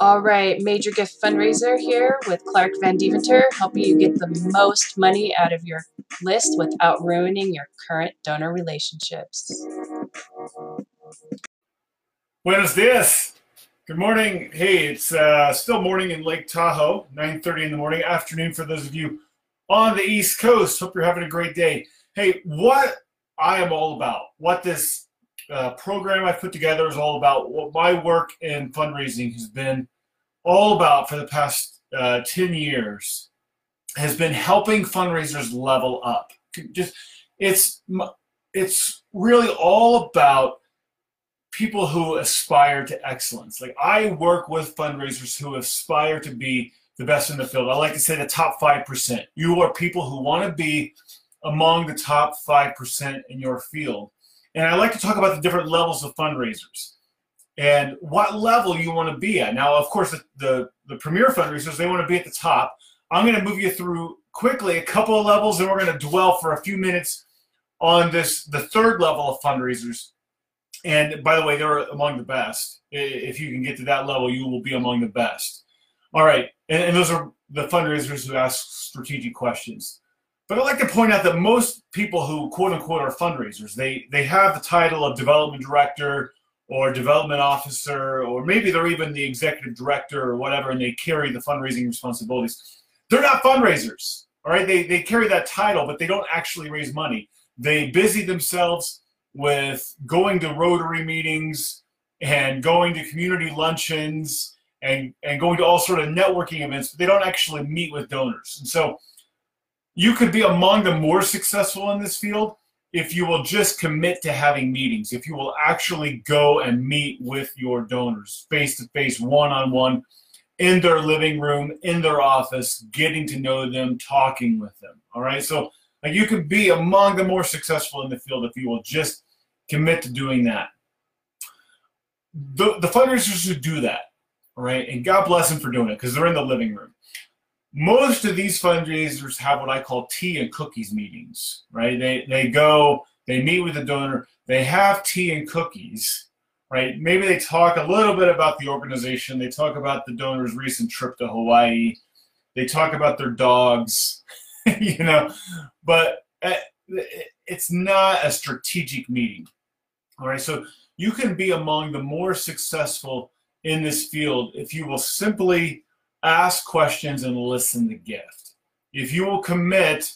All right, Major Gift Fundraiser here with Clark Van Deventer, helping you get the most money out of your list without ruining your current donor relationships. Buenos dias. Good morning. Hey, it's uh, still morning in Lake Tahoe, 9.30 in the morning, afternoon for those of you on the East Coast. Hope you're having a great day. Hey, what I am all about, what this uh, program I put together is all about, what my work in fundraising has been all about for the past uh, 10 years, has been helping fundraisers level up. Just it's it's really all about people who aspire to excellence. Like I work with fundraisers who aspire to be the best in the field. I like to say the top 5%. You are people who want to be among the top 5% in your field. And I like to talk about the different levels of fundraisers and what level you want to be at. Now, of course, the, the, the premier fundraisers, they want to be at the top. I'm going to move you through quickly a couple of levels, and we're going to dwell for a few minutes on this the third level of fundraisers. And by the way, they're among the best. If you can get to that level, you will be among the best. All right, and, and those are the fundraisers who ask strategic questions. But I'd like to point out that most people who quote unquote are fundraisers, they they have the title of development director or development officer, or maybe they're even the executive director or whatever, and they carry the fundraising responsibilities. They're not fundraisers. All right, they, they carry that title, but they don't actually raise money. They busy themselves with going to Rotary meetings and going to community luncheons and, and going to all sort of networking events, but they don't actually meet with donors. And so you could be among the more successful in this field if you will just commit to having meetings, if you will actually go and meet with your donors face to face, one on one, in their living room, in their office, getting to know them, talking with them. All right. So like, you could be among the more successful in the field if you will just commit to doing that. The, the fundraisers who do that, all right, and God bless them for doing it because they're in the living room most of these fundraisers have what I call tea and cookies meetings, right? They, they go, they meet with the donor, they have tea and cookies, right? Maybe they talk a little bit about the organization, they talk about the donor's recent trip to Hawaii, they talk about their dogs, you know, but eh, it's not a strategic meeting, all right? So you can be among the more successful in this field if you will simply ask questions and listen to gift. If you will commit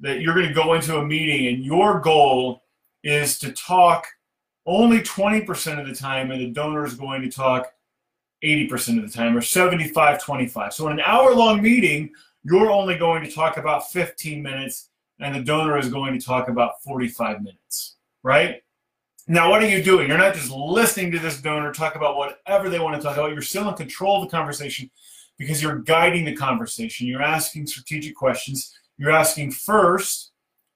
that you're going to go into a meeting and your goal is to talk only 20% of the time and the donor is going to talk 80% of the time or 75 25. So in an hour long meeting, you're only going to talk about 15 minutes and the donor is going to talk about 45 minutes, right? Now, what are you doing? You're not just listening to this donor talk about whatever they want to talk about. You're still in control of the conversation because you're guiding the conversation. You're asking strategic questions. You're asking first,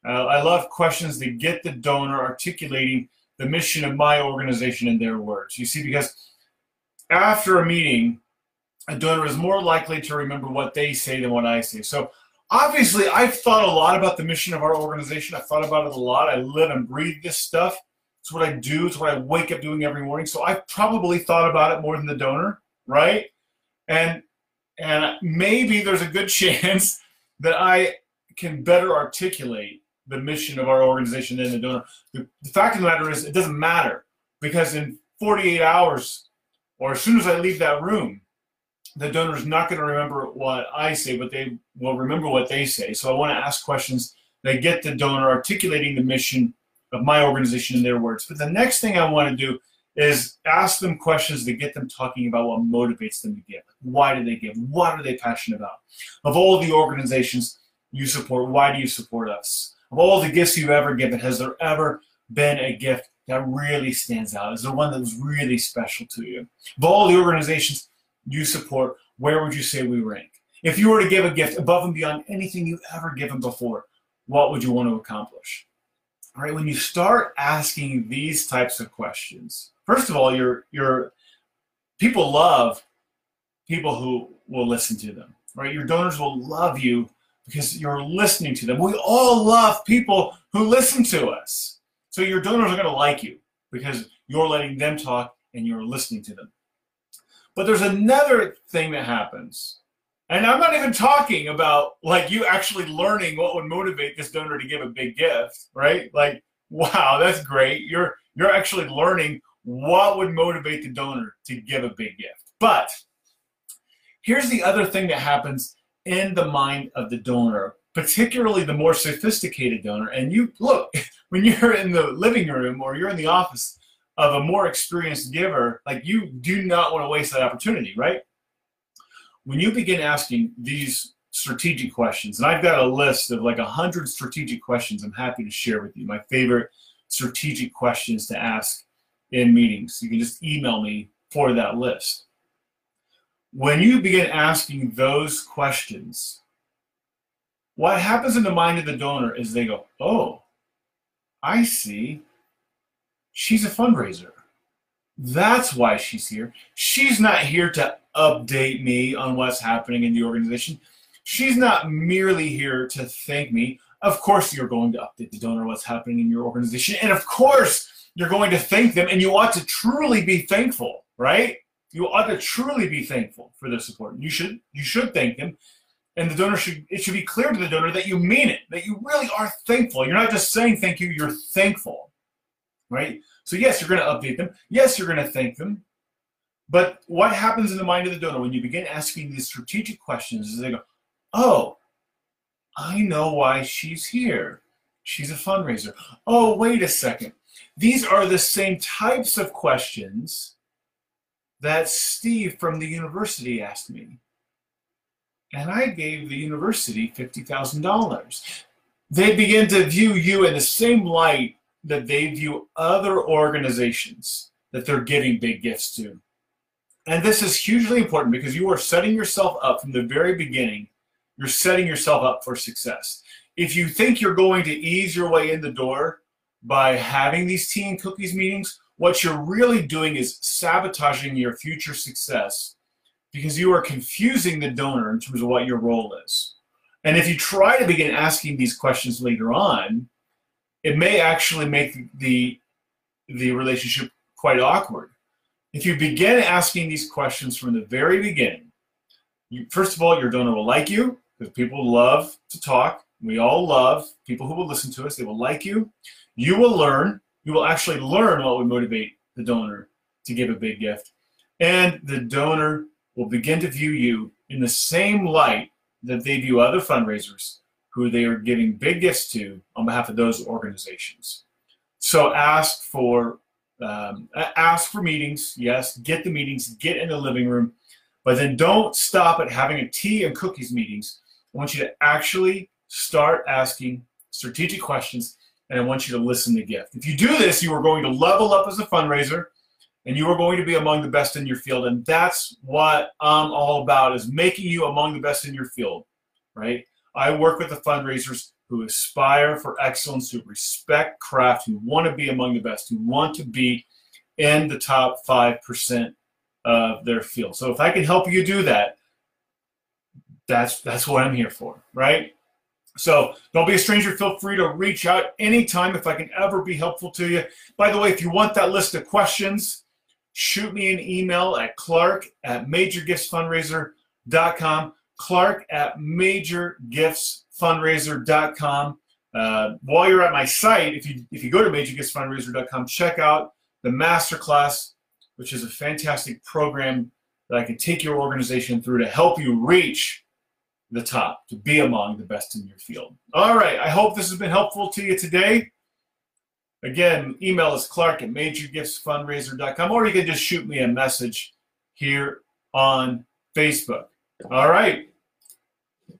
uh, I love questions that get the donor articulating the mission of my organization in their words. You see, because after a meeting, a donor is more likely to remember what they say than what I say. So obviously, I've thought a lot about the mission of our organization. I've thought about it a lot. I live and breathe this stuff. It's what I do. It's what I wake up doing every morning. So I've probably thought about it more than the donor, right? And and maybe there's a good chance that I can better articulate the mission of our organization than the donor. The, the fact of the matter is, it doesn't matter because in 48 hours, or as soon as I leave that room, the donor is not going to remember what I say, but they will remember what they say. So I want to ask questions that get the donor articulating the mission of my organization in their words. But the next thing I want to do is ask them questions to get them talking about what motivates them to give. Why do they give? What are they passionate about? Of all the organizations you support, why do you support us? Of all the gifts you've ever given, has there ever been a gift that really stands out? Is there one that was really special to you? Of all the organizations you support, where would you say we rank? If you were to give a gift above and beyond anything you've ever given before, what would you want to accomplish? Right, when you start asking these types of questions, first of all, your your people love people who will listen to them. Right? Your donors will love you because you're listening to them. We all love people who listen to us. So your donors are going to like you because you're letting them talk and you're listening to them. But there's another thing that happens. And I'm not even talking about like you actually learning what would motivate this donor to give a big gift, right? Like, wow, that's great. You're you're actually learning what would motivate the donor to give a big gift. But here's the other thing that happens in the mind of the donor, particularly the more sophisticated donor. And you look, when you're in the living room or you're in the office of a more experienced giver, like you do not want to waste that opportunity, right? When you begin asking these strategic questions, and I've got a list of like a hundred strategic questions I'm happy to share with you, my favorite strategic questions to ask in meetings. You can just email me for that list. When you begin asking those questions, what happens in the mind of the donor is they go, Oh, I see. She's a fundraiser. That's why she's here. She's not here to update me on what's happening in the organization. She's not merely here to thank me. Of course, you're going to update the donor what's happening in your organization. And of course, you're going to thank them and you ought to truly be thankful, right? You ought to truly be thankful for their support. You should you should thank them. And the donor should it should be clear to the donor that you mean it, that you really are thankful. You're not just saying thank you, you're thankful. Right? So yes, you're going to update them. Yes, you're going to thank them. But what happens in the mind of the donor when you begin asking these strategic questions is they go, "Oh, I know why she's here. She's a fundraiser. Oh, wait a second. These are the same types of questions that Steve from the university asked me. And I gave the university $50,000. They begin to view you in the same light that they view other organizations that they're giving big gifts to. And this is hugely important because you are setting yourself up from the very beginning. You're setting yourself up for success. If you think you're going to ease your way in the door by having these tea and cookies meetings, what you're really doing is sabotaging your future success because you are confusing the donor in terms of what your role is. And if you try to begin asking these questions later on, it may actually make the, the relationship quite awkward. If you begin asking these questions from the very beginning, you, first of all, your donor will like you because people love to talk. We all love people who will listen to us. They will like you. You will learn. You will actually learn what would motivate the donor to give a big gift. And the donor will begin to view you in the same light that they view other fundraisers who they are giving big gifts to on behalf of those organizations. So ask for um, ask for meetings. Yes, get the meetings. Get in the living room, but then don't stop at having a tea and cookies meetings. I want you to actually start asking strategic questions and I want you to listen to gift. If you do this, you are going to level up as a fundraiser and you are going to be among the best in your field. And that's what I'm all about is making you among the best in your field, right? I work with the fundraisers who aspire for excellence, who respect craft, who want to be among the best, who want to be in the top 5% of their field. So if I can help you do that, that's that's what I'm here for, right? So don't be a stranger. Feel free to reach out anytime if I can ever be helpful to you. By the way, if you want that list of questions, shoot me an email at clark at majorgiftsfundraiser.com. Clark at majorgiftsfundraiser.com. Uh, while you're at my site, if you if you go to majorgiftsfundraiser.com, check out the masterclass, which is a fantastic program that I can take your organization through to help you reach the top, to be among the best in your field. All right, I hope this has been helpful to you today. Again, email is clark at majorgiftsfundraiser.com, or you can just shoot me a message here on Facebook. All right,